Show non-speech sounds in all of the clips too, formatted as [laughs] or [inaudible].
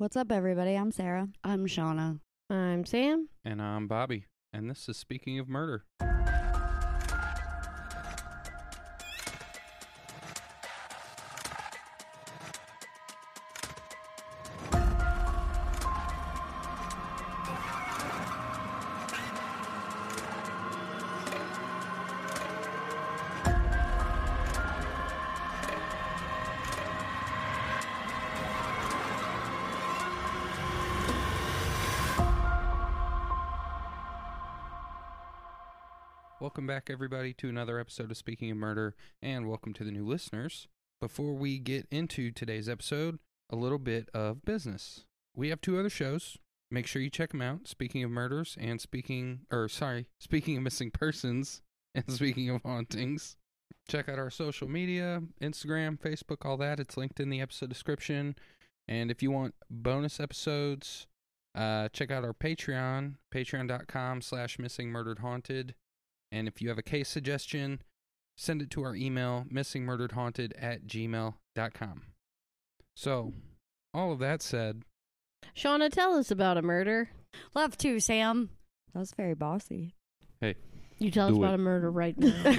What's up, everybody? I'm Sara. I'm Shauna. I'm Sam. And I'm Bobby. And this is Speaking of Murder. Everybody, to another episode of Speaking of Murder, and welcome to the new listeners. Before we get into today's episode, a little bit of business. We have two other shows. Make sure you check them out. Speaking of murders and speaking, or sorry, [laughs] speaking of missing persons and [laughs] speaking of hauntings. Check out our social media Instagram, Facebook, all that. It's linked in the episode description. And if you want bonus episodes, uh, check out our Patreon, patreon.com slash missing murdered haunted. And if you have a case suggestion, send it to our email, missingmurderedhaunted at gmail.com. So, all of that said, Shauna, tell us about a murder. Love to, Sam. That was very bossy. Hey. You tell us Do about a murder right now.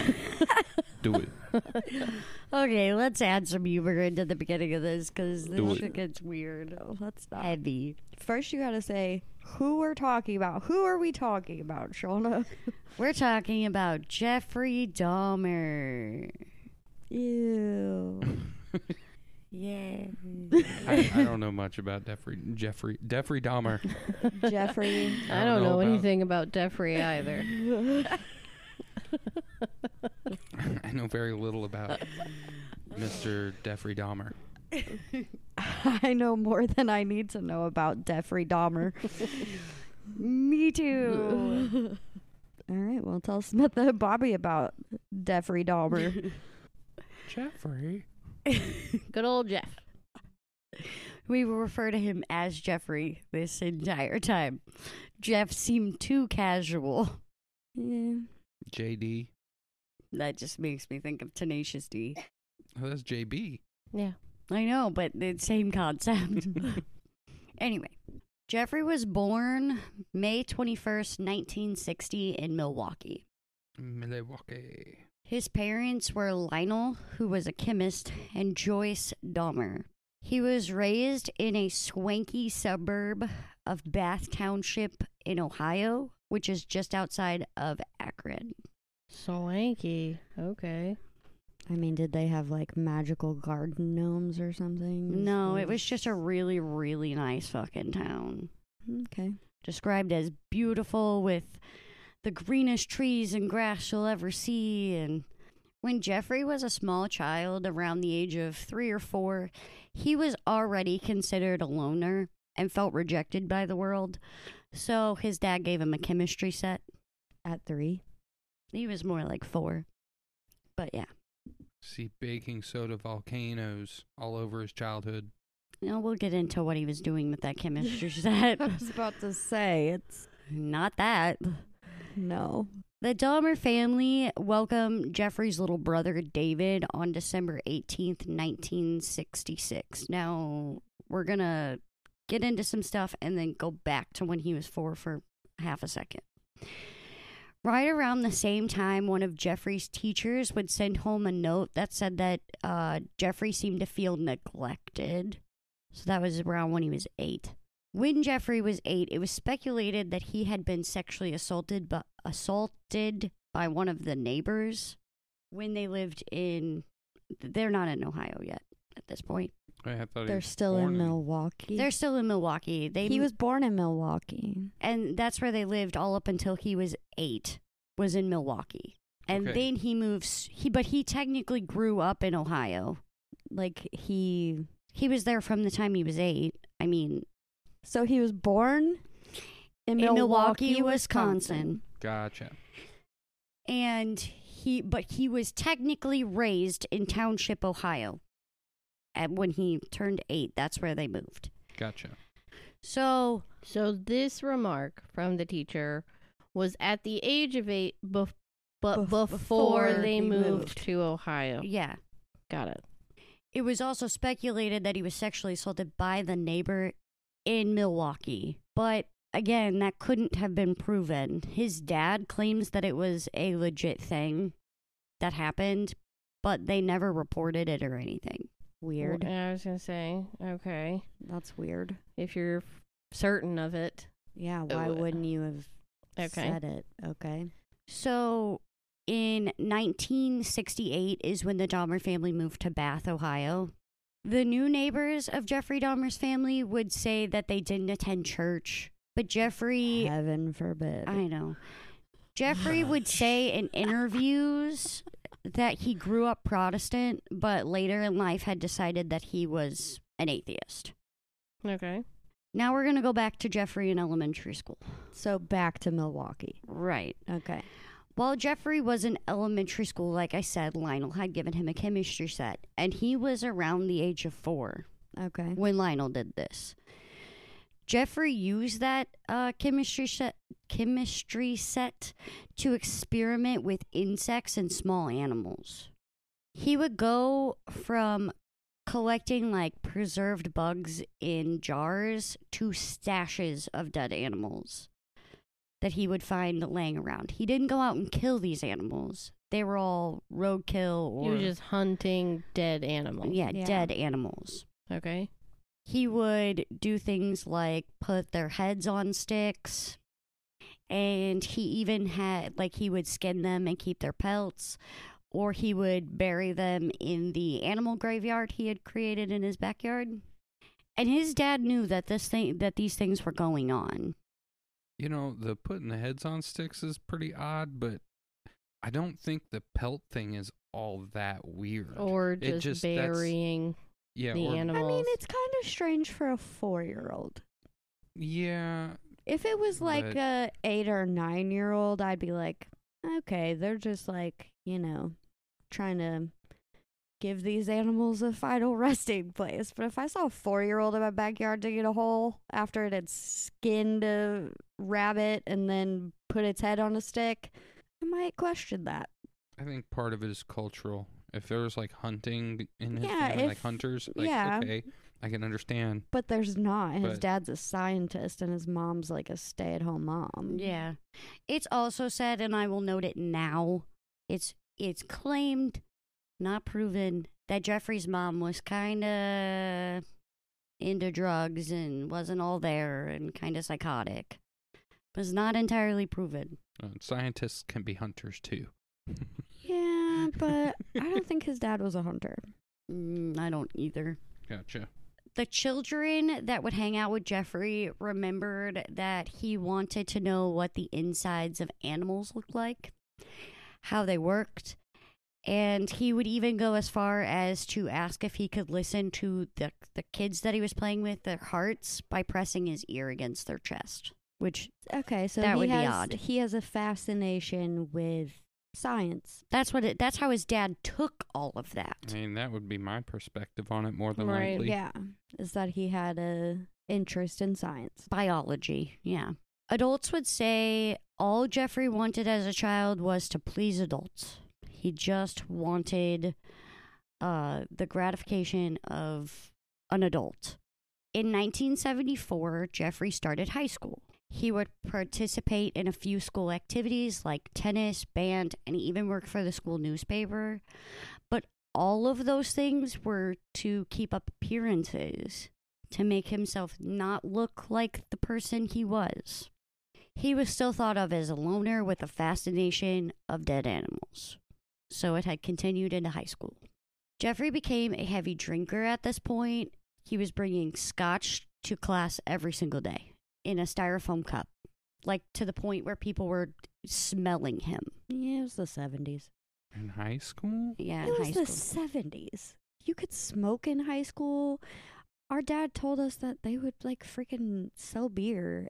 [laughs] do it. [laughs] Okay, let's add some humor into the beginning of this because Do this it. shit gets weird. No, let's not. Heavy. First, you gotta say who we're talking about. Who are we talking about, Shauna? [laughs] We're talking about Jeffrey Dahmer. Ew. [laughs] Yeah. I, I don't know much about Jeffrey Jeffrey Jeffrey Dahmer. [laughs] Jeffrey. I don't know, about- anything about Jeffrey either. I know very little about Mr. Jeffrey Dahmer. [laughs] I know more than I need to know about Jeffrey Dahmer. [laughs] Me too. [laughs] All right, well, tell Samantha and Bobby about Jeffrey Dahmer. Jeffrey. Good old Jeff. we will refer to him as Jeffrey this entire time. Jeff seemed too casual. yeah. JD. That just makes me think of Tenacious D. Oh, that's JB. Yeah. I know, but the same concept. [laughs] anyway, Jeffrey was born May 21st, 1960, in Milwaukee. Milwaukee. His parents were Lionel, who was a chemist, and Joyce Dahmer. He was raised in a swanky suburb of Bath Township in Ohio, which is just outside of Akron. Swanky. Okay. I mean, did they have like magical garden gnomes or something? No, it was just a really, really nice fucking town. Okay. described as beautiful with the greenest trees and grass you'll ever see. And when Jeffrey was a small child, around the age of three or four, he was already considered a loner and felt rejected by the world. So his dad gave him a chemistry set. At three. He was more like four. But yeah, See baking soda volcanoes all over his childhood. you know, we'll get into what he was doing with that chemistry [laughs] set. I was about to say, it's Not that. no. The Dahmer family welcomed Jeffrey's little brother David on December 18th, 1966. Now, we're going to get into some stuff and then go back to when he was four for half a second. Right around the same time, one of Jeffrey's teachers would send home a note that said that uh, Jeffrey seemed to feel neglected. So that was around when he was eight. When Jeffrey was eight, it was speculated that he had been sexually assaulted, but assaulted by one of the neighbors when they lived in. They're not in Ohio yet at this point. I thought They're still born in Milwaukee. They're still in Milwaukee. They he was born in Milwaukee. and that's where they lived all up until he was eight. Was in Milwaukee, and Okay. then he moves. He but he technically grew up in Ohio. Like he He was there from the time he was eight. I mean, so he was born in, in Milwaukee, Milwaukee, Wisconsin. Gotcha. and he but he was technically raised in township ohio and when he turned eight that's where they moved Gotcha. so So this remark from the teacher was at the age of eight, bef- but Bef- before, before they moved, moved. to Ohio. yeah Got it. it was also speculated that he was sexually assaulted by the neighbor in Milwaukee. But again, that couldn't have been proven. His dad claims that it was a legit thing that happened, but they never reported it or anything. Weird. I was gonna say, okay, That's weird. if you're certain of it, Yeah, why Uh, wouldn't you have okay. said it? Okay. So in 1968 is when the Dahmer family moved to Bath, Ohio. The new neighbors of Jeffrey Dahmer's family would say that they didn't attend church, but Jeffrey, Heaven forbid. I know. Jeffrey [sighs] would say in interviews that he grew up Protestant, but later in life had decided that he was an atheist. Okay. Now we're going to go back to Jeffrey in elementary school. so back to Milwaukee. Right. Okay. While Jeffrey was in elementary school, like I said, Lionel had given him a chemistry set, and he was around the age of four Okay. when Lionel did this. Jeffrey used that uh, chemistry set, chemistry set to experiment with insects and small animals. He would go from collecting like preserved bugs in jars to stashes of dead animals that he would find laying around. He didn't go out and kill these animals. They were all roadkill or You were just hunting dead animals. yeah, Yeah. dead animals Okay. he would do things like put their heads on sticks and he even had like he would skin them and keep their pelts or he would bury them in the animal graveyard he had created in his backyard and his dad knew that this thing that these things were going on You know, the putting the heads on sticks is pretty odd, but I don't think the pelt thing is all that weird. Or It just, just- burying yeah, the or, animals. I mean, it's kind of strange for a four-year-old. yeah, If it was like But- a eight or nine year old, I'd be like, okay, they're just like you know, trying to give these animals a final [laughs] resting place. But if I saw a four year old in my backyard digging a hole after it had skinned a rabbit and then put its head on a stick, I might question that. I think part of it is cultural. If there was like hunting in his Yeah, family, like hunters, like yeah. okay, I can understand. But there's not. His But- dad's a scientist and his mom's like a stay at home mom. Yeah. It's also said, and I will note it now, it's it's claimed, not proven, that Jeffrey's mom was kind of into drugs and wasn't all there and kind of psychotic. Was not entirely proven. Uh, scientists can be hunters too. Yeah, [laughs] but I don't think his dad was a hunter. Mm, I don't either. Gotcha. The children that would hang out with Jeffrey remembered that he wanted to know what the insides of animals looked like, how they worked, and he would even go as far as to ask if he could listen to the the kids that he was playing with their hearts by pressing his ear against their chest. Which Okay, so That he would be odd. he has a fascination with science. that's what it that's how his dad took all of that. I mean, that would be my perspective on it more than Right. likely. Yeah, is that he had a interest in science. biology. Yeah. Adults would say all Jeffrey wanted as a child was to please adults. He just wanted uh, the gratification of an adult. In 1974, Jeffrey started high school. He would participate in a few school activities like tennis, band, and even work for the school newspaper. But all of those things were to keep up appearances to make himself not look like the person he was. He was still thought of as a loner with a fascination of dead animals, so it had continued into high school. Jeffrey became a heavy drinker at this point. He was bringing scotch to class every single day in a styrofoam cup, like to the point where people were smelling him. Yeah, it was the seventies. In high school? Yeah, It was the school. seventies. You could smoke in high school. Our dad told us that they would like freaking sell beer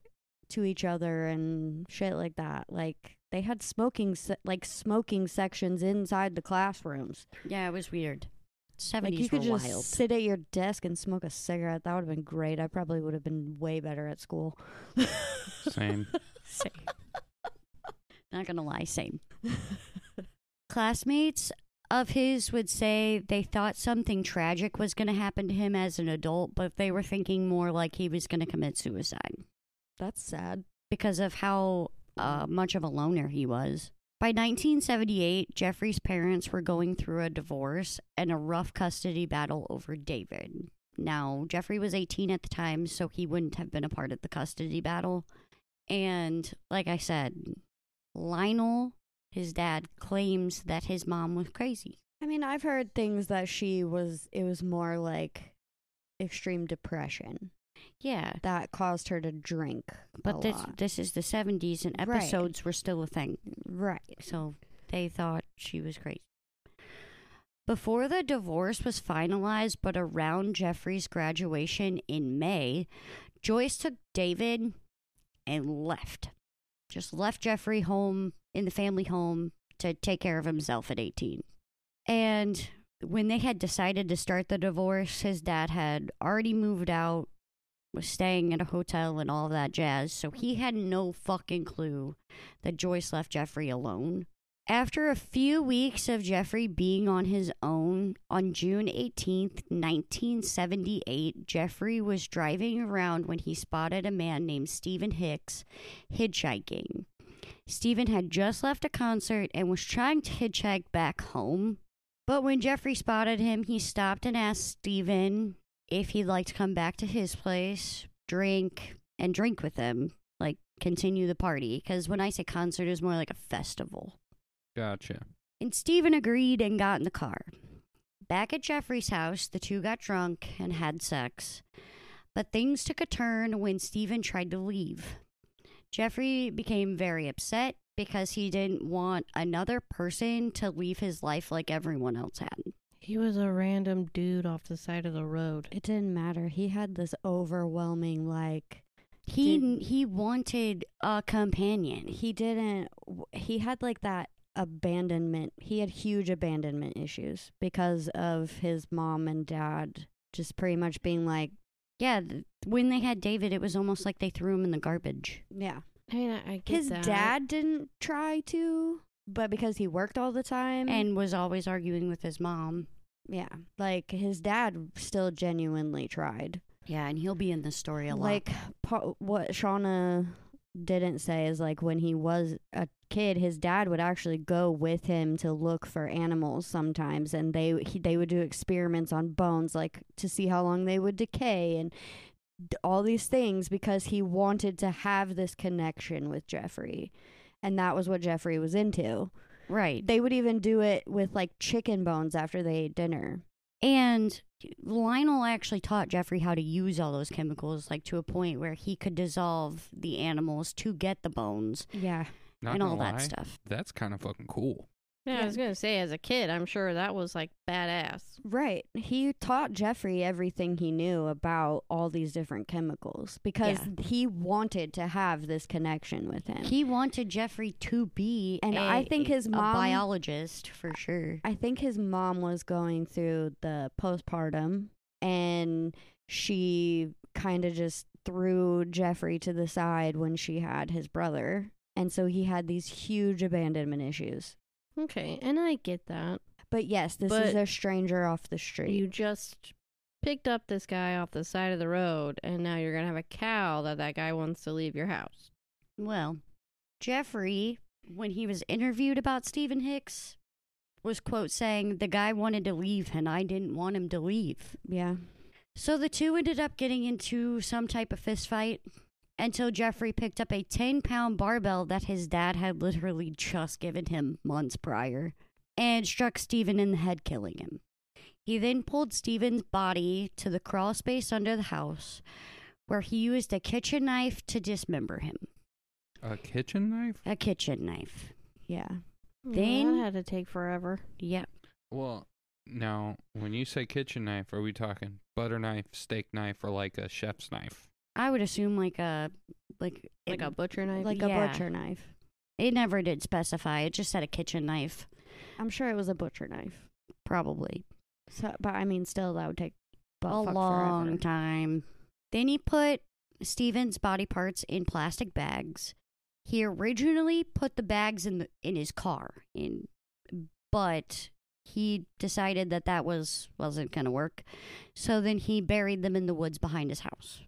to each other and shit like that. Like they had smoking se- like smoking sections inside the classrooms. Yeah, it was weird. Like Seventies you could were just wild. sit at your desk and smoke a cigarette. That would have been great. I probably would have been way better at school. [laughs] Same. Same. Not gonna lie, same. Classmates of his would say they thought something tragic was going to happen to him as an adult, but they were thinking more like he was going to commit suicide That's sad. because of how uh, much of a loner he was. By 1978, Jeffrey's parents were going through a divorce and a rough custody battle over David. Now, Jeffrey was 18 at the time, so he wouldn't have been a part of the custody battle. And like I said, Lionel, his dad, claims that his mom was crazy. I mean, I've heard things that she was, it was more like extreme depression Yeah, that caused her to drink. but a this lot. this is the 70s and Right. episodes were still a thing. Right. So they thought she was crazy. Before the divorce was finalized, but around Jeffrey's graduation in May, Joyce took David and left. Just left Jeffrey home in the family home to take care of himself at 18. And when they had decided to start the divorce, his dad had already moved out, was staying at a hotel and all that jazz. So he had no fucking clue that Joyce left Jeffrey alone. After a few weeks of Jeffrey being on his own, on June 18th, 1978, Jeffrey was driving around when he spotted a man named Stephen Hicks hitchhiking. Stephen had just left a concert and was trying to hitchhike back home. But when Jeffrey spotted him, he stopped and asked Stephen if he'd like to come back to his place, drink, and drink with him, like continue the party. Because when I say concert, it's more like a festival. Gotcha. And Stephen agreed and got in the car. Back at Jeffrey's house, the two got drunk and had sex. But things took a turn when Stephen tried to leave. Jeffrey became very upset because he didn't want another person to leave his life like everyone else had. He was a random dude off the side of the road. It didn't matter. He had this overwhelming, like, He Did- he wanted a companion. he didn't, he had like that abandonment. He had huge abandonment issues because of his mom and dad just pretty much being like, Yeah, th- when they had David, it was almost like they threw him in the garbage. yeah. I mean, I, I get His that. dad didn't try to, but because he worked all the time. And was always arguing with his mom. yeah, like his dad still genuinely tried. Yeah, and he'll be in this story a lot. Like pa- what Shauna didn't say is like when he was a kid, his dad would actually go with him to look for animals sometimes, and they he, they would do experiments on bones, like to see how long they would decay and d- all these things because he wanted to have this connection with Jeffrey, and that was what Jeffrey was into. right. They would even do it with like chicken bones after they ate dinner. And Lionel actually taught Jeffrey how to use all those chemicals, like to a point where he could dissolve the animals to get the bones Yeah. Not and all gonna that stuff. That's kind of fucking cool. Yeah, I was gonna say, as a kid, I'm sure that was like badass. Right. He taught Jeffrey everything he knew about all these different chemicals because Yeah. he wanted to have this connection with him. He wanted Jeffrey to be And a- I think his a mom- biologist for sure. I think his mom was going through the postpartum and she kind of just threw Jeffrey to the side when she had his brother. And so he had these huge abandonment issues. Okay, and I get that. But yes, this But is a stranger off the street. You just picked up this guy off the side of the road, and now you're gonna have a cow that that guy wants to leave your house. Well, Jeffrey, when he was interviewed about Stephen Hicks, was quote saying the guy wanted to leave and I didn't want him to leave. yeah. So the two ended up getting into some type of fist fight until Jeffrey picked up a 10 pound barbell that his dad had literally just given him months prior and struck Stephen in the head, killing him. He then pulled Stephen's body to the crawl space under the house where he used a kitchen knife to dismember him. A kitchen knife? A kitchen knife. Yeah. Yeah, Then- that had to take forever. Yep. Well, now when you say kitchen knife, are we talking butter knife, steak knife, or like a chef's knife? I would assume like a like Like it, a butcher knife. Like Yeah. a butcher knife. it never did specify. It just said a kitchen knife, I'm sure it was a butcher knife. probably. So, but I mean, still, that would take a long forever. time. Then he put Stephen's body parts in plastic bags. He originally put the bags in the in his car, in but he decided that that was wasn't going to work. So then he buried them in the woods behind his house.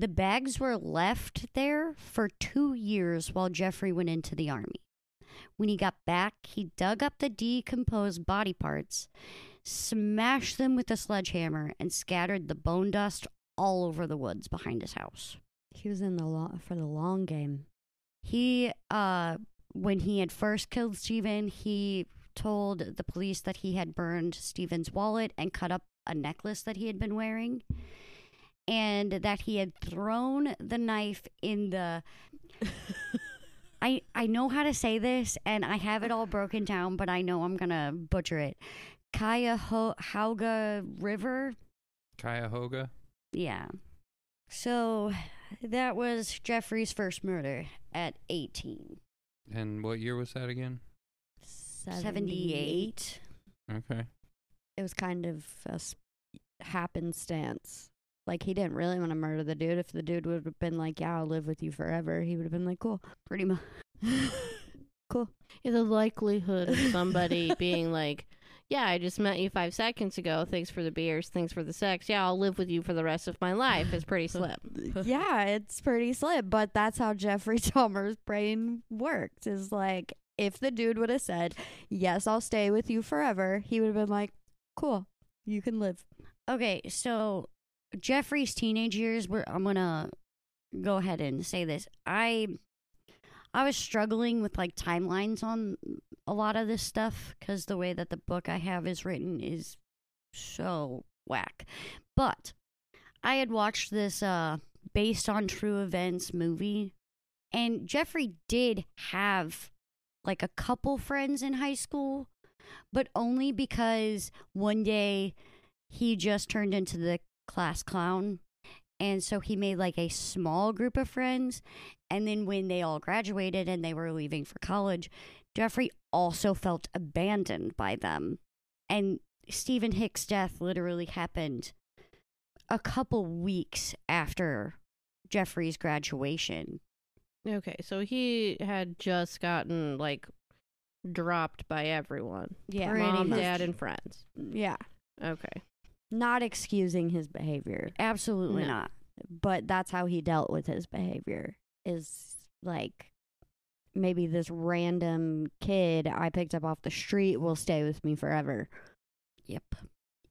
The bags were left there for 2 years while Jeffrey went into the army. When he got back, he dug up the decomposed body parts, smashed them with a sledgehammer, and scattered the bone dust all over the woods behind his house. He was in the lo- for the long game. He, uh, when he had first killed Stephen, he told the police that he had burned Stephen's wallet and cut up a necklace that he had been wearing, and that he had thrown the knife in the. [laughs] I I know how to say this, and I have it all broken down, but I know I'm gonna butcher it. Cuyahoga River. Cuyahoga. Yeah. So that was Jeffrey's first murder at 18. And what year was that again? 78. Okay. It was kind of a s- happenstance. Like he didn't really want to murder the dude. If the dude would have been like, "Yeah, I'll live with you forever," he would have been like, "Cool." Pretty much. [laughs] Cool." Yeah, the likelihood of somebody [laughs] being like, "Yeah, I just met you five seconds ago. Thanks for the beers. Thanks for the sex. Yeah, I'll live with you for the rest of my life," is pretty [laughs] slim. yeah, it's pretty slim, but that's how Jeffrey Dahmer's brain works. Is like if the dude would have said, "Yes, I'll stay with you forever," he would have been like, "Cool, you can live." Okay, so Jeffrey's teenage years were I'm to go ahead and say this. I I was struggling with like timelines on a lot of this stuff cuz the way that the book I have is written is so whack. But I had watched this uh based on true events movie and Jeffrey did have like a couple friends in high school, but only because one day he just turned into the class clown. And so he made like a small group of friends. And then when they all graduated and they were leaving for college, Jeffrey also felt abandoned by them. And Stephen Hicks' death literally happened a couple weeks after Jeffrey's graduation. Okay, so he had just gotten like dropped by everyone. Yeah, Pretty Mom, much. dad, and friends. yeah. Okay. Not excusing his behavior, Absolutely No. not. but that's how he dealt with his behavior. Is like maybe this random kid I picked up off the street will stay with me forever. Yep.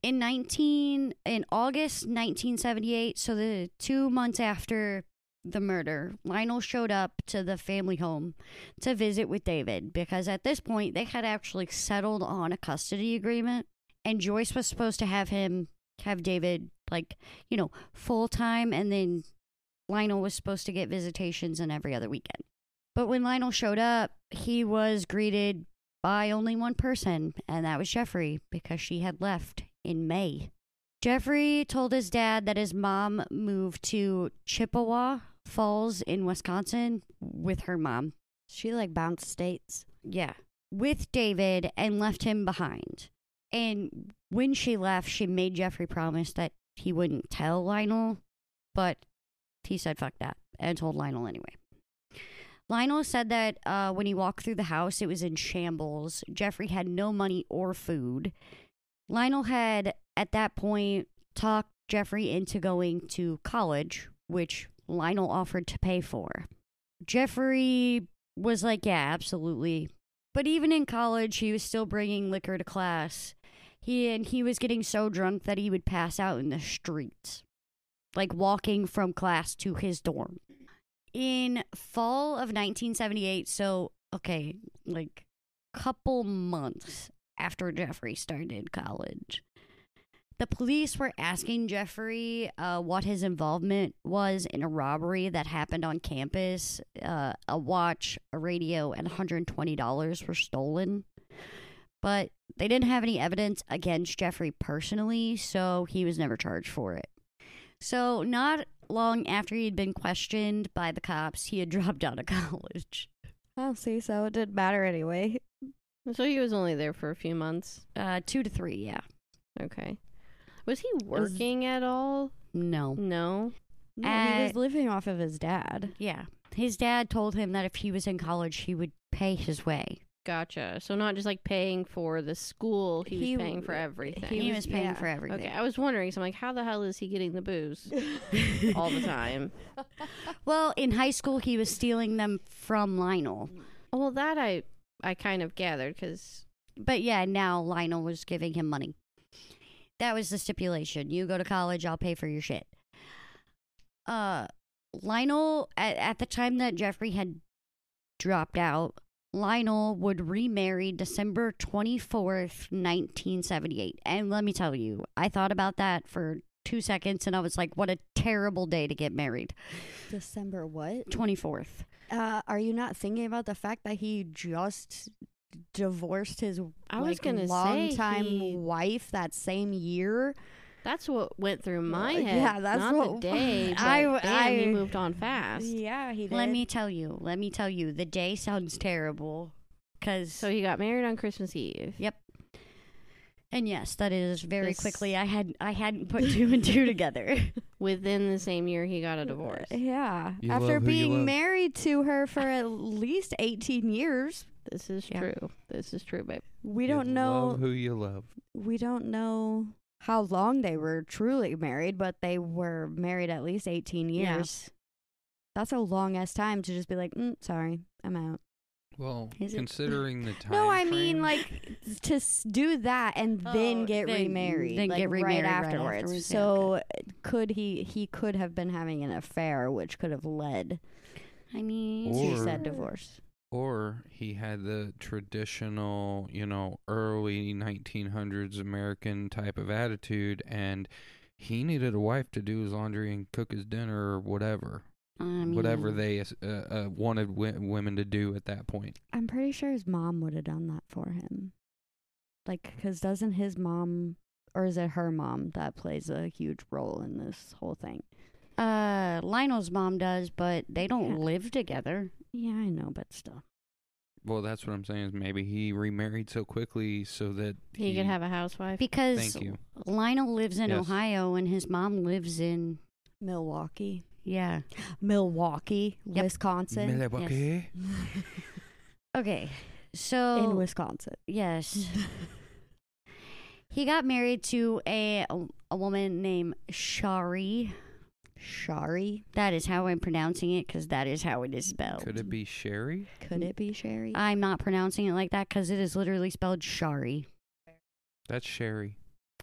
In 19 in August 1978, so the 2 months after the murder, Lionel showed up to the family home to visit with David because at this point they had actually settled on a custody agreement and Joyce was supposed to have him have David like, you know, full time and then Lionel was supposed to get visitations in every other weekend. But when Lionel showed up, he was greeted by only one person, and that was Jeffrey because she had left in May. Jeffrey told his dad that his mom moved to Chippewa Falls in Wisconsin with her mom. She like bounced states. Yeah. With David and left him behind. And when she left, she made Jeffrey promise that he wouldn't tell Lionel, but he said fuck that and told Lionel anyway. Lionel said that uh, when he walked through the house, it was in shambles. Jeffrey had no money or food. Lionel had, at that point, talked Jeffrey into going to college, which Lionel offered to pay for. Jeffrey was like, Yeah, absolutely. But even in college, he was still bringing liquor to class. He and he was getting so drunk that he would pass out in the streets, like walking from class to his dorm. In fall of 1978, so okay, like couple months after Jeffrey started college, the police were asking Jeffrey uh, what his involvement was in a robbery that happened on campus. Uh, a watch, a radio, and $120 were stolen. But they didn't have any evidence against Jeffrey personally, so he was never charged for it. So, not long after he'd been questioned by the cops, he had [laughs] dropped out of college. Oh, see, so it didn't matter anyway. So he was only there for a few months. Uh, two to three, yeah. Okay. Was he working at all? No. No. No, he was living off of his dad. Yeah. His dad told him that if he was in college, he would pay his way. Gotcha. So not just like paying for the school, he, He was paying for everything. He was- paying yeah. for everything. okay, I was wondering. So I'm like, how the hell is he getting the booze [laughs] all the time? Well, in high school, he was stealing them from Lionel. Well, that I I kind of gathered because But yeah, now Lionel was giving him money. That was the stipulation. You go to college, I'll pay for your shit. Uh, Lionel, at, at the time that Jeffrey had dropped out, Lionel would remarry December 24th, 1978. And let me tell you, I thought about that for two seconds and I was like, what a terrible day to get married. December what? 24th. Uh, are you not thinking about the fact that he just divorced his I was gonna say longtime he- wife that same year? That's what went through my Uh, head. yeah, that's not what- the day. [laughs] But I- he moved on fast. Yeah, he did. Let me tell you, let me tell you, the day sounds terrible. Because So he got married on Christmas Eve. Yep. And yes, that is very This- quickly. I had I hadn't put two and two together. [laughs] Within the same year, he got a divorce. Yeah, You after love who you being married to her for at least eighteen years, This is Yeah. true. This is true, babe. we You don't know. love who you love. we don't know how long they were truly married, but they were married at least 18 Yeah. years. That's a long ass time to just be like, mm, sorry, I'm out. Well, Is it- considering the time. [laughs] no, I mean like to s- do that and then Oh, get then- remarried, then like get remarried right right afterwards. afterwards, yeah, so uh, could he? He could have been having an affair, which could have led I mean, Or- to said divorce. Or he had the traditional, you know, early 1900s American type of attitude, and he needed a wife to do his laundry and cook his dinner or whatever, I mean, whatever they uh, uh, wanted wi- women to do at that point. I'm pretty sure his mom would have done that for him. Like, because doesn't his mom, or is it her mom, that plays a huge role in this whole thing? Uh, Lionel's mom does, but they don't Yeah. live together. Yeah, I know, but still. Well, that's what I'm saying. Is maybe he remarried so quickly so that He could have a housewife. Because Thank you. Lionel lives in Yes. Ohio and his mom lives in Milwaukee. yeah. Milwaukee, Yep. Wisconsin. Milwaukee. [laughs] Okay, so In Wisconsin. yes, [laughs] he got married to a a woman named Shari. Shari. That is how I'm pronouncing it because that is how it is spelled. Could it be Sherry? Could it be Sherry? I'm not pronouncing it like that because it is literally spelled Shari. That's Sherry.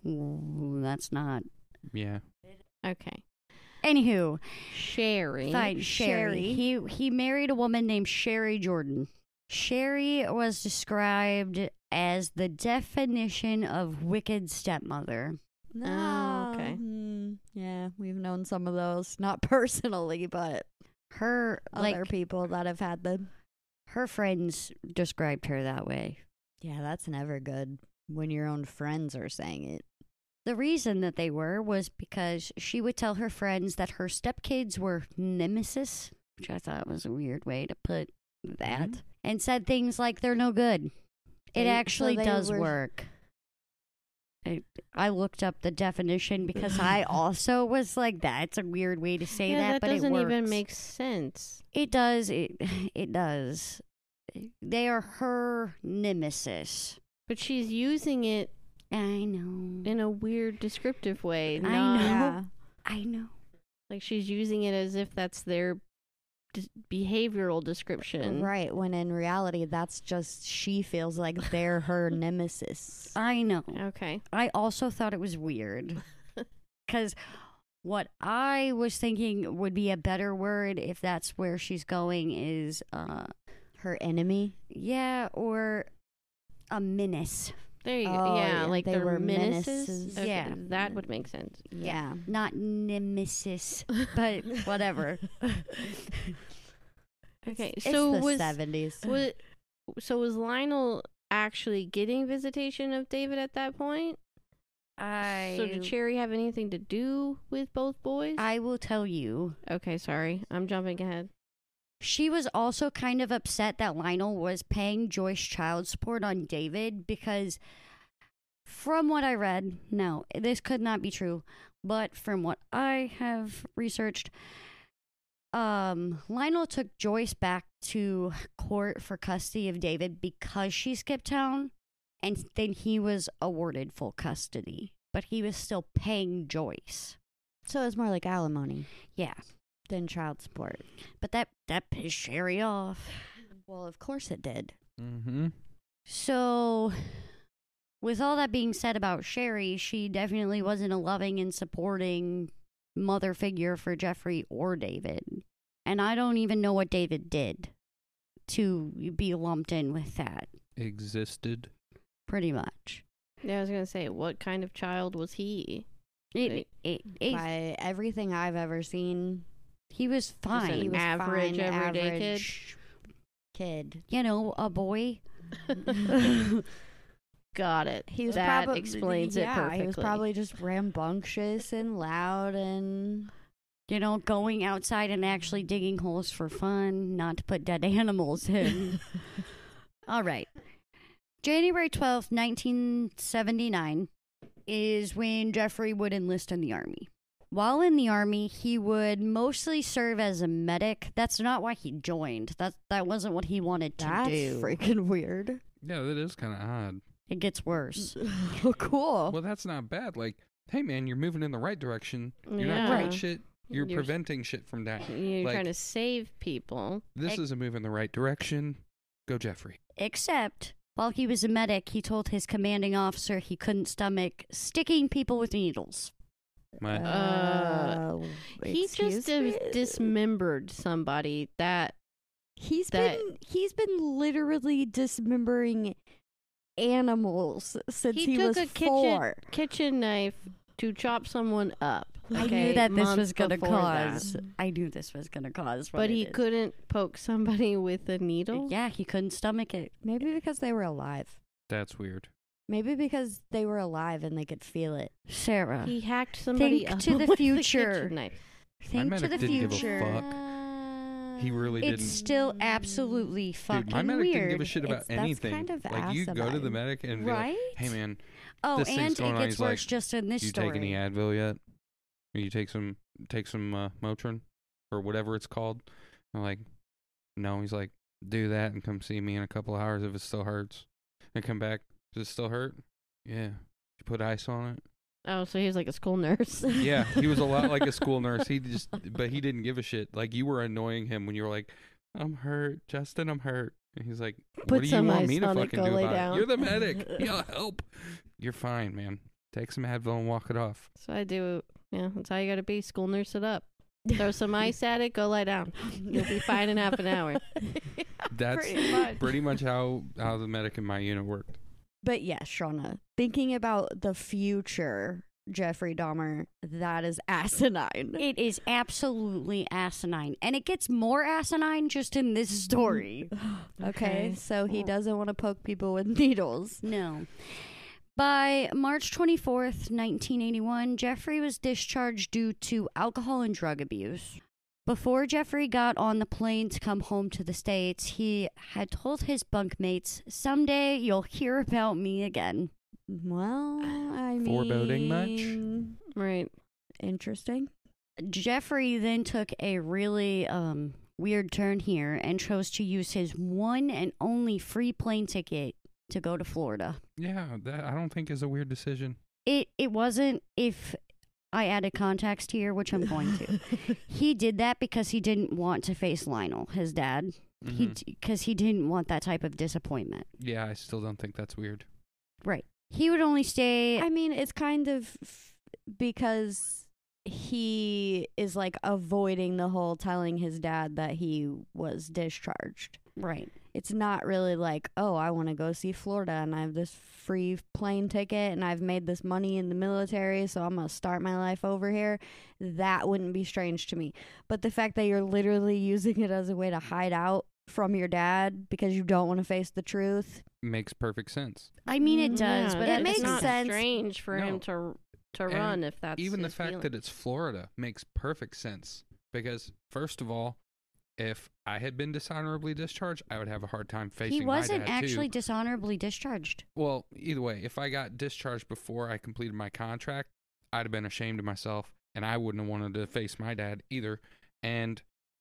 Ooh, that's not. Yeah. okay. Anywho, Sherry. fine, Sherry. Sherry. He he married a woman named Sherry Jordan. Sherry was described as the definition of wicked stepmother. Oh, okay. Um, yeah, we've known some of those. Not [laughs] personally, but Her like other people that have had them. her friends described her that way. Yeah, that's never good when your own friends are saying it. The reason that they were was because she would tell her friends that her stepkids were nemesis, which I thought was a weird way to put that, Mhm. and said things like they're no good. It so actually they does were- work. I, I looked up the definition because I [laughs] also was like, that's a weird way to say yeah, that, that but doesn't it works. even make sense. It does. It [laughs] it does. They are her nemesis. But she's using it I know. in a weird descriptive way. I know. Yeah. I know. Like she's using it as if that's their d- behavioral description. Right, when in reality, that's just she feels like [laughs] they're her nemesis. I know. Okay. I also thought it was weird [laughs] because what I was thinking would be a better word if that's where she's going is, uh, Her enemy. yeah, or a menace. There you go. Oh, yeah, yeah, like they were menaces. menaces. Okay, Yeah. that would make sense. Yeah. Not nemesis, but [laughs] whatever. Okay, It's so the was 70s. so was Lionel actually getting visitation of David at that point? I So did Cherry have anything to do with both boys? I will tell you. okay, sorry, I'm jumping ahead. She was also kind of upset that Lionel was paying Joyce child support on David because, from what I read, no, this could not be true, but from what I have researched, um, Lionel took Joyce back to court for custody of David because she skipped town, and then he was awarded full custody, but he was still paying Joyce. So it's more like alimony Yeah, than child support. but that that pissed Sherry off. Well, of course it did. Mm-hmm. So, with all that being said about Sherry, she definitely wasn't a loving and supporting mother figure for Jeffrey or David. And I don't even know what David did to be lumped in with that, Existed. pretty much. Yeah, I was gonna say, what kind of child was he? It, Right. it, it, By everything I've ever seen, he was fine. he was average, fine, everyday kid? average kid. You know, a boy. [laughs] Got it. He was that probably explains yeah, it perfectly. he was probably just rambunctious and loud and You know, going outside and actually digging holes for fun, not to put dead [laughs] animals in. [laughs] All right. January twelfth, 1979 is when Jeffrey would enlist in the Army. While in the Army, he would mostly serve as a medic. That's not why he joined. That, that wasn't what he wanted to do. that's do. freaking weird. Yeah, that is kind of odd. It gets worse. oh, [laughs] cool. Well, that's not bad. Like, hey, man, you're moving in the right direction. You're Yeah. not doing shit. You're, You're s- preventing shit from dying. You're like- trying to save people. This Ex- is a move in the right direction. Go, Jeffrey. Except, while he was a medic, he told his commanding officer he couldn't stomach sticking people with needles. My, Uh, He just me? dismembered somebody that He's that- been he's been literally dismembering animals since He he, took was a kitchen- four. kitchen knife to chop someone up. I knew that this was going to before that. cause. I knew this was going to cause. what But he is. couldn't poke somebody with a needle. Yeah, he couldn't stomach it. Maybe because they were alive. that's weird. Maybe because they were alive and they could feel it. Sara, He hacked somebody Think up to [laughs] the with future. kitchen knife. think to medic the didn't give a future. fuck. He really It's didn't. It's still absolutely fucking Dude, my medic weird. didn't give a shit about It's- that's anything. kind of like, you go to the medic and be like, right? hey, man, oh, this thing's and going it on. gets He's worse like, just in this you story. take any Advil yet? Or you take some, take some uh, Motrin or whatever it's called? I'm like, no. He's like, do that and come see me in a couple hours if it still hurts. And come back. Does it still hurt? Yeah. You put ice on it. Oh, so he was like a school nurse. [laughs] Yeah, he was a lot like a school nurse. He [laughs] just, but he didn't give a shit. Like you were annoying him when you were like, "I'm hurt, Justin. I'm hurt." And he's like, Put "What do you some want ice me to on it, fucking go do lay about down." it? You're the medic. [laughs] Yeah, help. You're fine, man. Take some Advil and walk it off." So I do. Yeah, that's how you got to be. School nurse it up. Throw some ice at it. Go lie down. You'll be fine in half an hour. That's Pretty much. pretty much how how the medic in my unit worked. But yes, Shauna, thinking about the future Jeffrey Dahmer, that is [laughs] asinine. It is absolutely asinine, and it gets more asinine just in this mm-hmm. story. [gasps] okay, Okay. so he doesn't want to poke people with [laughs] needles. No. By March 24th, 1981, Jeffrey was discharged due to alcohol and drug abuse. Before Jeffrey got on the plane to come home to the States, he had told his bunkmates, Someday you'll hear about me again. Well, I mean, Foreboding much? Right. Interesting. Jeffrey then took a really um, weird turn here and chose to use his one and only free plane ticket to go to Florida. Yeah, that I don't think is a weird decision. It it wasn't if I added context here, which I'm going to. [laughs] he did that because he didn't want to face Lionel, his dad. He Mhm. because he didn't want that type of disappointment. Yeah, I still don't think that's weird. Right. He would only stay. I mean, it's kind of f- because he is like avoiding the whole telling his dad that he was discharged. right. It's not really like, oh, I want to go see Florida and I have this free plane ticket and I've made this money in the military, so I'm going to start my life over here. That wouldn't be strange to me. But the fact that you're literally using it as a way to hide out from your dad because you don't want to face the truth. Makes perfect sense. I mean, it mm, does, Yeah, but it at makes it's not sense. strange for him to to And run if that's Even the fact feeling. that it's Florida makes perfect sense because first of all, if I had been dishonorably discharged, I would have a hard time facing He wasn't my dad actually too. dishonorably discharged. Well, either way, if I got discharged before I completed my contract, I'd have been ashamed of myself and I wouldn't have wanted to face my dad either. And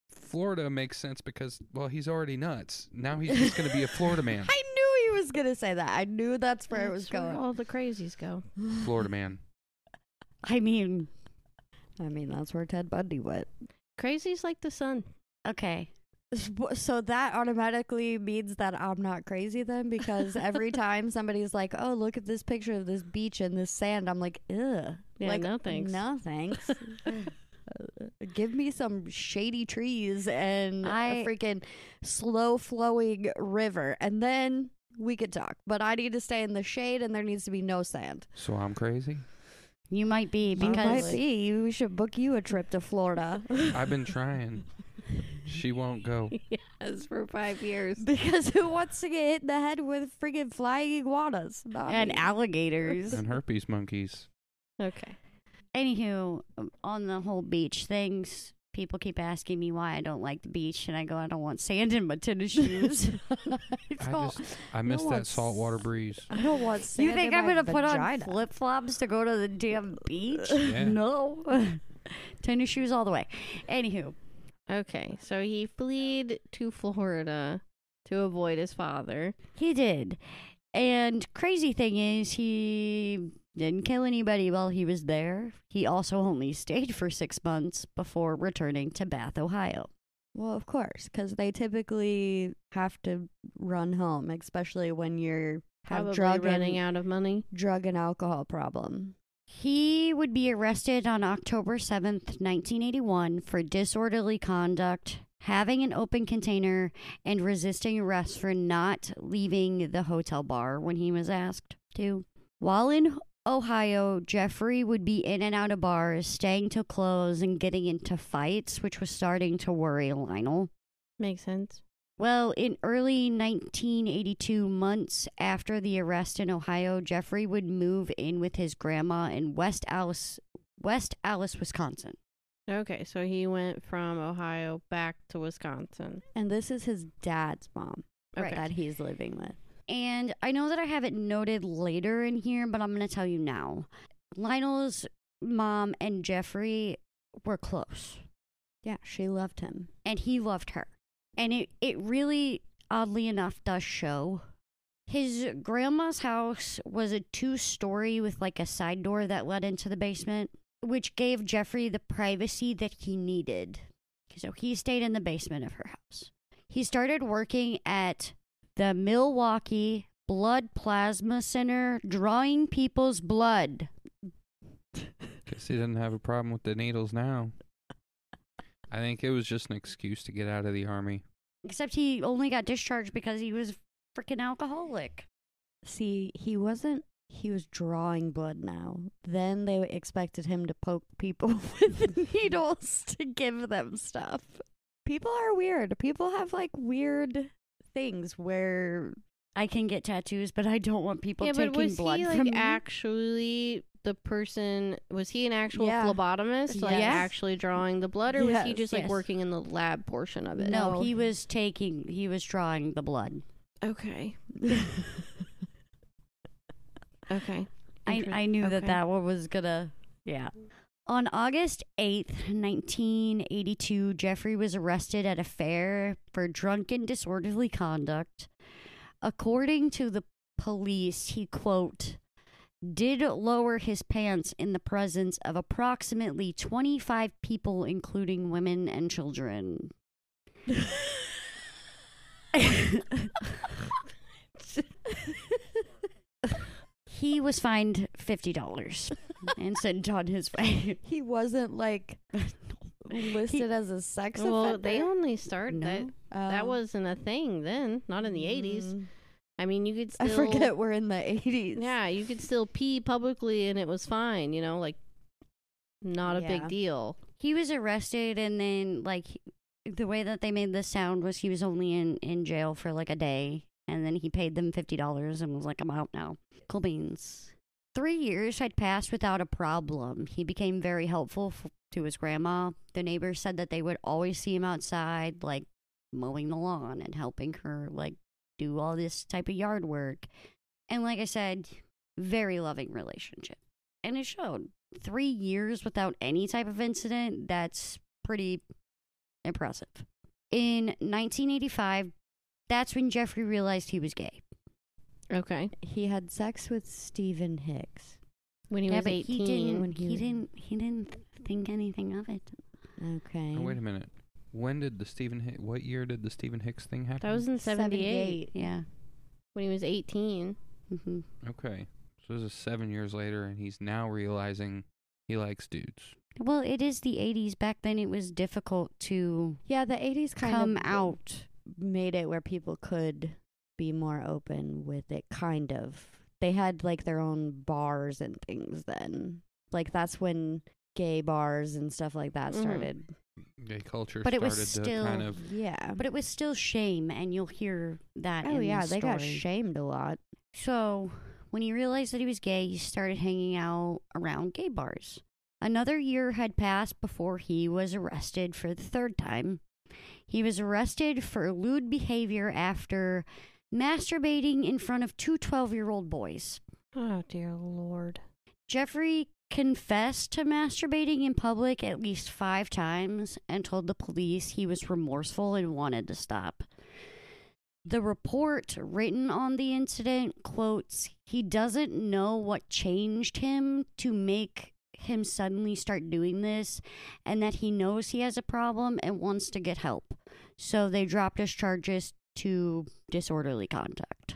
Florida makes sense because well, he's already nuts. Now he's just going to be a Florida [laughs] man. I knew he was gonna say that. I knew that's where it was where going. all the crazies go. Florida man. [laughs] I mean, I mean, that's where Ted Bundy went. Crazies like the sun. Okay. So that automatically means that I'm not crazy then, because [laughs] every time somebody's like, "Oh, look at this picture of this beach and this sand," I'm like, "Ugh." Yeah, like, no thanks. No thanks. Uh, [laughs] Give me some shady trees and I- a freaking slow flowing river, and then we could talk. But I need to stay in the shade, and there needs to be no sand. So I'm crazy. You might be You because might be. We should book you a trip to Florida. I've been trying. [laughs] She won't go. [laughs] yes, for five years. because who wants to get hit in the head with friggin' flying iguanas? Not and me. alligators. And herpes monkeys. Okay. Anywho, um, on the whole beach things, people keep asking me why I don't like the beach, and I go, I don't want sand in my tennis [laughs] shoes. [laughs] I I just I miss that saltwater breeze. I don't want sand you think in I'm gonna put on flip flops to go to the damn beach? Yeah. No, tennis shoes all the way. Anywho, Okay. So he fled to Florida to avoid his father. he did, and crazy thing is he didn't kill anybody while he was there. He also only stayed for six months before returning to Bath, Ohio. Well, of course, because they typically have to run home, especially when you're have Probably drug running and, out of money. drug and alcohol problem. He would be arrested on October 7th, 1981, for disorderly conduct, having an open container, and resisting arrest for not leaving the hotel bar when he was asked to. While in Ohio, Jeffrey would be in and out of bars, staying till close, and getting into fights, which was starting to worry Lionel. Makes sense. Well, in early 1982, months after the arrest in Ohio, Jeffrey would move in with his grandma in West Allis, West Allis, Wisconsin. Okay, so he went from Ohio back to Wisconsin. And this is his dad's mom Okay. that he's living with. And I know that I have it noted later in here, but I'm going to tell you now. Lionel's mom and Jeffrey were close, Yeah, she loved him. and he loved her. And it, it really, oddly enough, does show. His grandma's house was a two story with like a side door that led into the basement, which gave Jeffrey the privacy that he needed. So he stayed in the basement of her house. He started working at the Milwaukee Blood Plasma Center, drawing people's blood. [laughs] Guess he doesn't have a problem with the needles now. I think it was just an excuse to get out of the army. Except he only got discharged because he was freaking alcoholic. See, he wasn't. He was drawing blood now. Then they expected him to poke people [laughs] with needles to give them stuff. People are weird. People have like weird things where I can get tattoos, but I don't want people yeah, but taking was blood he from like me. actually the person? Was he an actual Yeah. phlebotomist, like Yes. actually drawing the blood, or was he Yes, just like yes. working in the lab portion of it? no, No. he was taking, he was drawing the blood. Okay. [laughs] Okay. I, Inter- I knew that okay. that one was gonna, yeah. On August 8th, 1982, Jeffrey was arrested at a fair for drunken disorderly conduct. According to the police, he, quote, did lower his pants in the presence of approximately 25 people, including women and children. he was fined $50 and sent on his way. He wasn't like [laughs] listed he, as a sex well, offender. Well, they only started no. that. Um, that oh. wasn't a thing then, not in the 80s. I mean, you could still. I forget we're in the eighties. Yeah, you could still pee publicly and it was fine. You know, like not a Yeah. big deal. he was arrested and then like the way that they made this sound was he was only in in jail for like a day and then he paid them $50 and was like i'm out now cool beans three years had passed without a problem he became very helpful f- to his grandma the neighbors said that they would always see him outside like mowing the lawn and helping her like do all this type of yard work and like i said very loving relationship and it showed three years without any type of incident, that's pretty impressive. In 1985, that's when Jeffrey realized he was gay. Okay. He had sex with Stephen Hicks. When he yeah, was but 18. he didn't. when He, he- didn't. He didn't think anything of it. Okay. Oh, wait a minute. When did the Stephen Hick, what year did the Stephen Hicks thing happen? That was in 78, Yeah. when he was 18. hmm okay. So this is seven years later, and he's now realizing he likes dudes. Well, it is the 80s. Back then, it was difficult to Yeah, the 80s kind come of out. made it where people could be more open with it, kind of. They had like their own bars and things then. Like that's when gay bars and stuff like that Mhm. started. Gay culture But it was still- kind of. Yeah. But it was still shame, and you'll hear that. oh in yeah, the they got story. shamed a lot. So, when he realized that he was gay, he started hanging out around gay bars. Another year had passed before he was arrested for the third time. He was arrested for lewd behavior after masturbating in front of two 12 year old boys. Oh, dear Lord. Jeffrey confessed to masturbating in public at least five times and told the police he was remorseful and wanted to stop. The report written on the incident quotes, he doesn't know what changed him to make him suddenly start doing this, and that he knows he has a problem and wants to get help. So they dropped his charges to disorderly conduct.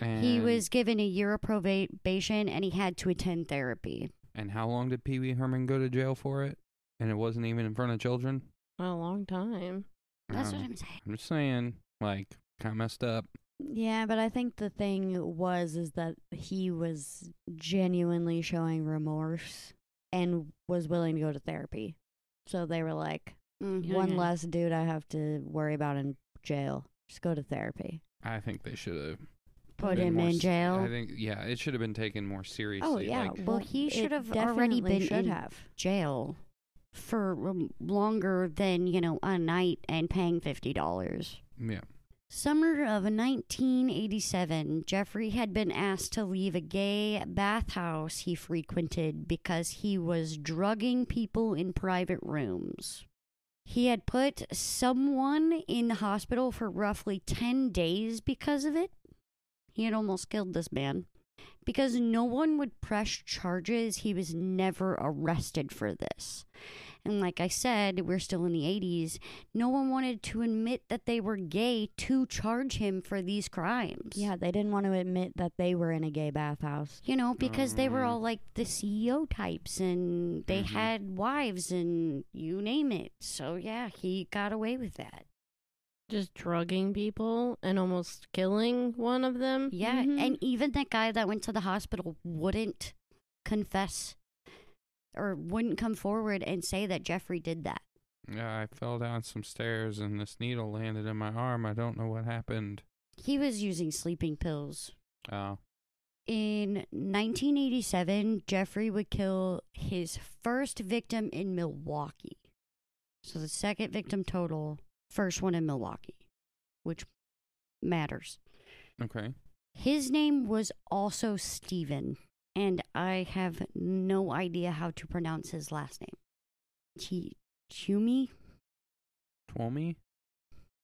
And, He was given a year of probation and he had to attend therapy. And how long did Pee Wee Herman go to jail for it? And it wasn't even in front of children? A long time. That's what Um, I'm saying. I'm just saying, like, kind of messed up. Yeah, but I think the thing was is that he was genuinely showing remorse and was willing to go to therapy. So they were like, Mm, one okay. less dude I have to worry about in jail. Just go to therapy. I think they should have Put him more in jail. I think, yeah, it should have been taken more seriously. Oh yeah, like- Well, he should have already been should in- have. Jail for um, longer than, you know, a night and paying $50. yeah. Summer of 1987, Jeffrey had been asked to leave a gay bathhouse he frequented because he was drugging people in private rooms. He had put someone in the hospital for roughly 10 days because of it. He had almost killed this man. Because no one would press charges, he was never arrested for this. And like I said, we're still in the 80s. No one wanted to admit that they were gay to charge him for these crimes. Yeah, they didn't want to admit that they were in a gay bathhouse. You know, because they were Mm. all like the CEO types and they Mhm. had wives and you name it. So yeah, he got away with that. Just drugging people and almost killing one of them. Yeah, Mhm. and even that guy that went to the hospital wouldn't confess or wouldn't come forward and say that Jeffrey did that. Yeah, I fell down some stairs and this needle landed in my arm. I don't know what happened. He was using sleeping pills. Oh, In 1987, Jeffrey would kill his first victim in Milwaukee. So the second victim total, first one in Milwaukee, which matters. okay. His name was also Stephen, and I have no idea how to pronounce his last name. T- Toomey? Twomey?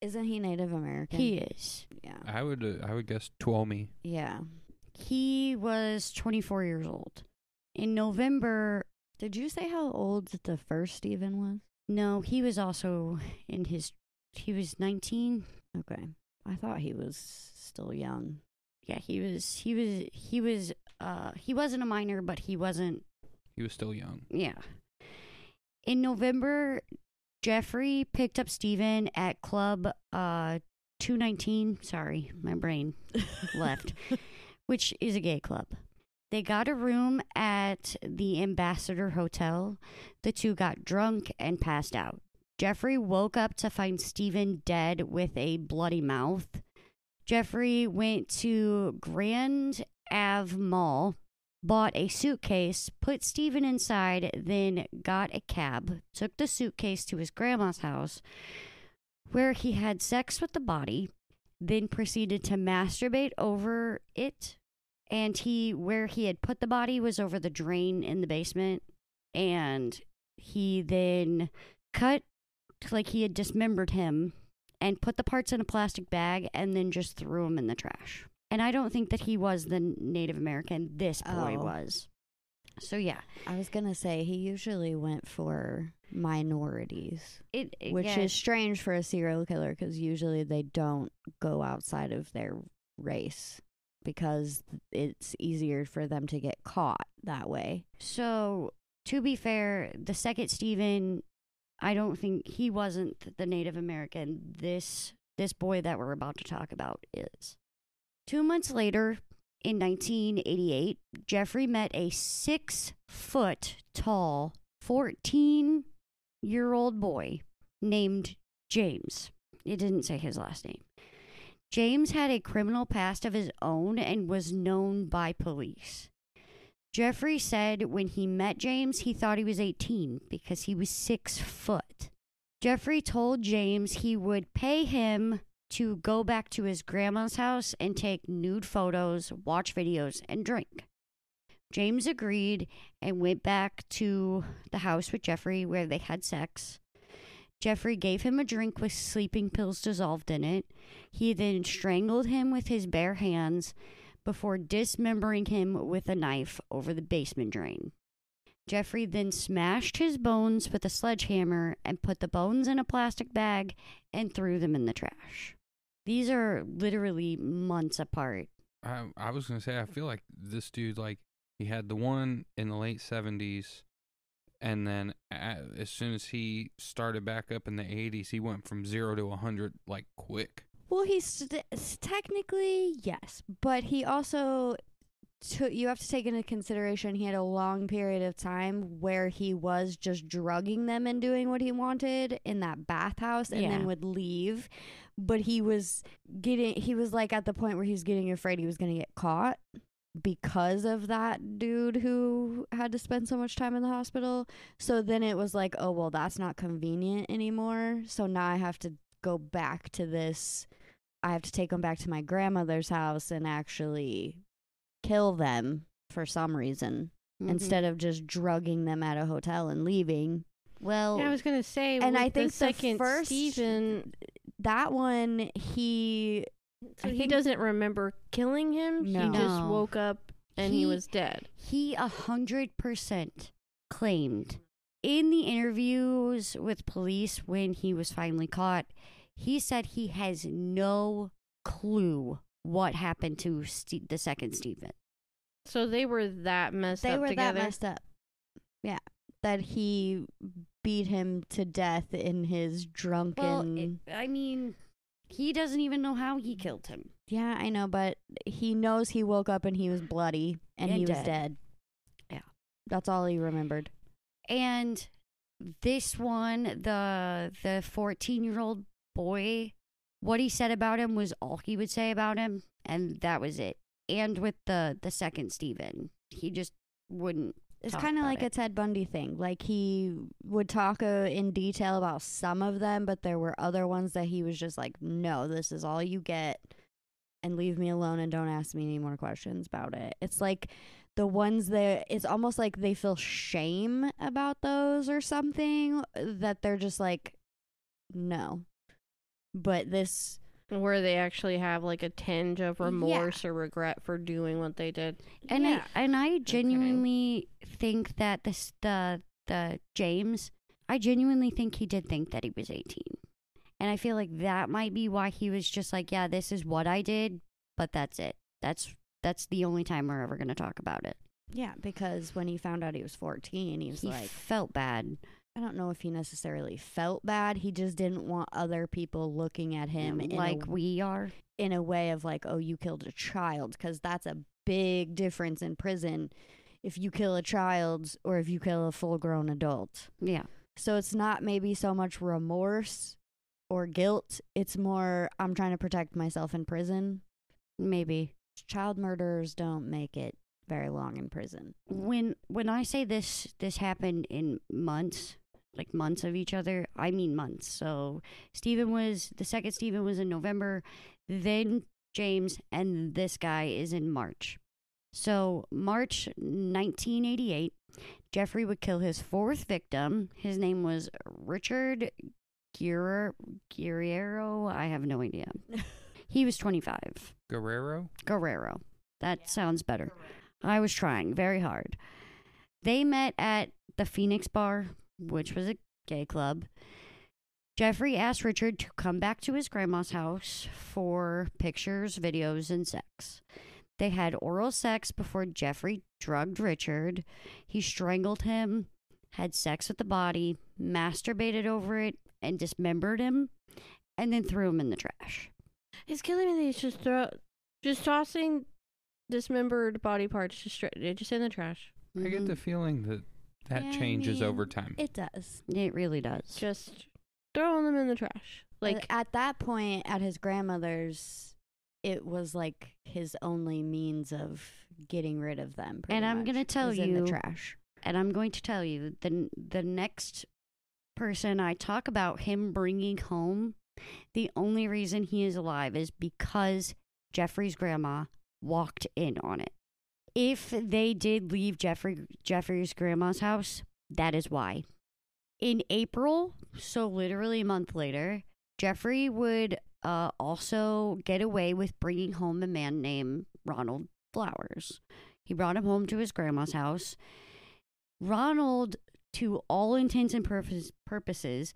Isn't he Native American? He is. Yeah. I would uh, I would guess Twomey. Yeah. He was 24 years old. In November, Did you say how old the first Stephen was? no, he was also in his, he was 19. Okay. I thought he was still young. Yeah, he was, he was, he was, uh, he wasn't a minor, but he wasn't He was still young. Yeah. In November, Jeffrey picked up Steven at Club uh 219. Sorry, my brain [laughs] left. Which is a gay club. They got a room at the Ambassador Hotel. The two got drunk and passed out. Jeffrey woke up to find Stephen dead with a bloody mouth. Jeffrey went to Grand Ave Mall bought a suitcase, put Stephen inside, then got a cab, took the suitcase to his grandma's house, where he had sex with the body, then proceeded to masturbate over it. And he, where he had put the body, was over the drain in the basement. And he then cut looked like he had dismembered him and put the parts in a plastic bag and then just threw them in the trash. And I don't think that he was the Native American. This boy Oh. was. So yeah, I was gonna say he usually went for minorities, it, it- which yeah, is strange for a serial killer because usually they don't go outside of their race because it's easier for them to get caught that way. So, to be fair, the second Stephen, I don't think he wasn't the Native American. This this boy that we're about to talk about is. Two months later, in 1988, Jeffrey met a six foot tall, 14 year old boy named James. It didn't say his last name. James had a criminal past of his own and was known by police. Jeffrey said when he met James, he thought he was 18 because he was six foot. Jeffrey told James he would pay him to go back to his grandma's house and take nude photos, watch videos, and drink. James agreed and went back to the house with Jeffrey where they had sex. Jeffrey gave him a drink with sleeping pills dissolved in it. He then strangled him with his bare hands before dismembering him with a knife over the basement drain. Jeffrey then smashed his bones with a sledgehammer and put the bones in a plastic bag and threw them in the trash. These are literally months apart. I, I was gonna say I feel like this dude like he had the one in the late seventies, and then as soon as he started back up in the eighties, he went from zero to a hundred like quick. Well, he's st- technically yes, but he also took. You have to take into consideration he had a long period of time where he was just drugging them and doing what he wanted in that bathhouse, and Yeah. then would leave. But he was getting. He was like at the point where he was getting afraid he was going to get caught because of that dude who had to spend so much time in the hospital. So then it was like, oh well, that's not convenient anymore. So now I have to go back to this I have to take them back to my grandmother's house and actually kill them for some reason Mhm. instead of just drugging them at a hotel and leaving. well, Yeah, I was gonna say, And I think the the second first- Stephen, That one, he so he think- doesning remember killing him. He just woke up and he, He- was dead. he a hundred percent claimed in the interviews with police when he was finally caught, he said he has no clue what happened to Ste- the second Stephen. So they were that messed they up were together. that messed up. Yeah, that he beat him to death in his drunken. Well, it, I mean, he doesn't even know how he killed him. yeah, I know, but he knows he woke up and he was bloody and, And he was dead. dead. Yeah. that's all he remembered. And this one, the the fourteen year old boy, what he said about him was all he would say about him, and that was it. And with the the second Stephen, he just wouldn't. It's kind of like it. a Ted Bundy thing. Like he would talk uh, in detail about some of them, but there were other ones that he was just like, "No, this is all you get, and leave me alone and don't ask me any more questions about it." It's like the ones that it's almost like they feel shame about those or something that they're just like, "No." But this where they actually have like a tinge of remorse or regret for doing what they did. And Yeah. I and I genuinely think that this the the James, I genuinely think he did think that he was eighteen, and I feel like that might be why he was just like, yeah, this is what I did, but that's it. That's that's the only time we're ever gonna talk about it. yeah, because when he found out he was 14, he was he like, felt bad. I don't know if he necessarily felt bad. He just didn't want other people looking at him in like a, we are. in a way of like, oh, you killed a child, because that's a big difference in prison. If you kill a child or if you kill a full grown adult. Yeah. So it's not maybe so much remorse or guilt. It's more, I'm trying to protect myself in prison. Maybe. Child murderers don't make it very long in prison. When when I say this this happened in months, like months of each other, I mean months. So Stephen was the second Stephen was in November, then James and this guy is in March. So March 1988, Jeffrey would kill his fourth victim. His name was Richard Guerrero. Guerrero. I have no idea. [laughs] he was 25. Guerrero. Guerrero. That sounds better. I was trying very hard. They met at the Phoenix Bar, which was a gay club. Jeffrey asked Richard to come back to his grandma's house for pictures, videos, and sex. They had oral sex before Jeffrey drugged Richard. He strangled him, had sex with the body, masturbated over it, and dismembered him, and then threw him in the trash. It's killing me that he's just throw, just tossing dismembered body parts just straight, just in the trash. I get the mm-hmm. feeling that that Yeah, I changes over time. It does. It really does. Just throwing them in the trash. Like Like at that point, at his grandmother's, it was like his only means of getting rid of them. And I'm gonna tell was in the you- trash. and I'm going to tell you the the next person I talk about him bringing home, the only reason he is alive is because Jeffrey's grandma walked in on it. If they did leave Jeffrey Jeffrey's grandma's house, that is why. In April, so literally a month later, Jeffrey would uh, also get away with bringing home a man named Ronald Flowers. He brought him home to his grandma's house. Ronald, to all intents and purpose, purposes,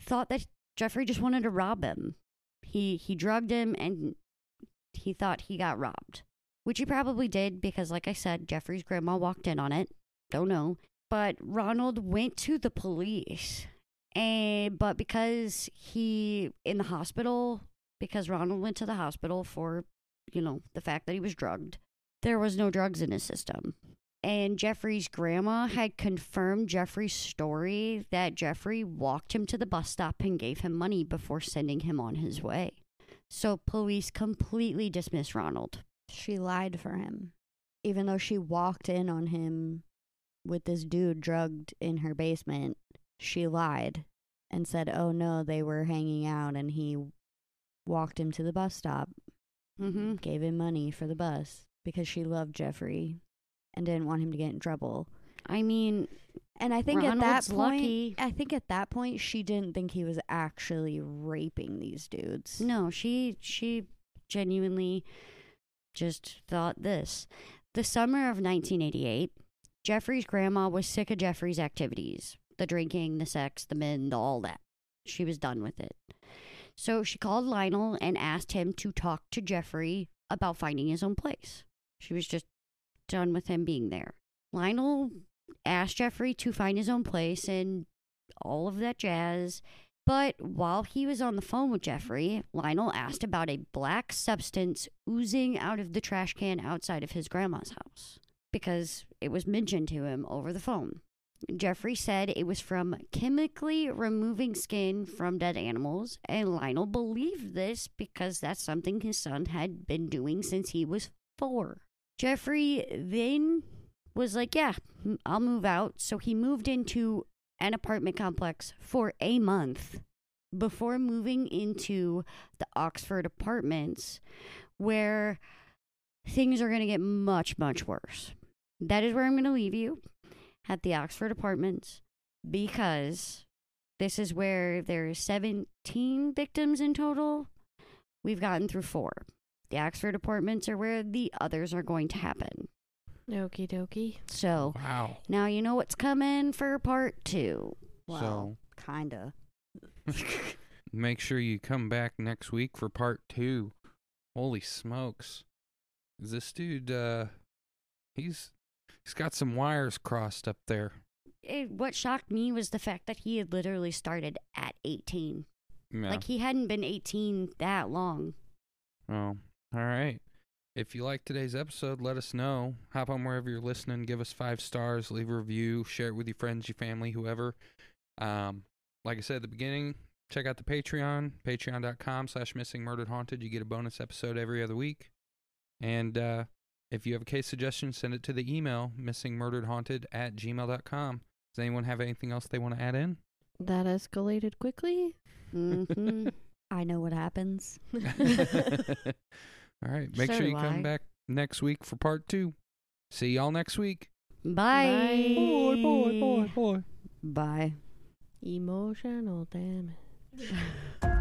thought that Jeffrey just wanted to rob him. He he drugged him and he thought he got robbed, which he probably did because, like I said, Jeffrey's grandma walked in on it. Don't know, but Ronald went to the police, and but because he in the hospital, because Ronald went to the hospital for, you know, the fact that he was drugged, there was no drugs in his system and Jeffrey's grandma had confirmed Jeffrey's story that Jeffrey walked him to the bus stop and gave him money before sending him on his way. So police completely dismissed Ronald. She lied for him, even though she walked in on him with this dude drugged in her basement. She lied and said, "Oh no, they were hanging out," and he walked him to the bus stop, Mm-hmm. gave him money for the bus because she loved Jeffrey and didn't want him to get in trouble. I mean, And I think Ronald's at that point, lucky. I think at that point she didn't think he was actually raping these dudes. No, she she genuinely just thought this. The summer of 1988, Jeffrey's grandma was sick of Jeffrey's activities. The drinking, the sex, the men, the all that. She was done with it. So she called Lionel and asked him to talk to Jeffrey about finding his own place. She was just done with him being there. Lionel asked Jeffrey to find his own place and all of that jazz. But while he was on the phone with Jeffrey, Lionel asked about a black substance oozing out of the trash can outside of his grandma's house because it was mentioned to him over the phone. Jeffrey said it was from chemically removing skin from dead animals, and Lionel believed this because that's something his son had been doing since he was four. Jeffrey then was like, Yeah, I'll move out. So he moved into an apartment complex for a month before moving into the Oxford apartments, where things are going to get much, much worse. That is where I'm going to leave you at the Oxford apartments because this is where there's 17 victims in total. We've gotten through four. The Oxford apartments are where the others are going to happen. Okie dokie. So Wow. now you know what's coming for part two. Well, kinda. [laughs] Make sure you come back next week for part two. Holy smokes. This dude uh he's he's got some wires crossed up there. It, what shocked me was the fact that he had literally started at 18. Yeah. Like he hadn't been 18 that long. Oh, all right. If you like today's episode, let us know. Hop on wherever you're listening. Give us five stars. Leave a review. Share it with your friends, your family, whoever. Um, like I said at the beginning, check out the Patreon. Patreon.com slash Missing Murdered Haunted. You get a bonus episode every other week. And uh, if you have a case suggestion, send it to the email missingmurderedhaunted at gmail.com. Does anyone have anything else they want to add in? That escalated quickly. hmm [laughs] I know what happens. [laughs] [laughs] All right. Make So sure do you come I. back next week for part two. See y'all next week. Bye. Bye. boy, boy, boy. Bye. Emotional damage. [laughs]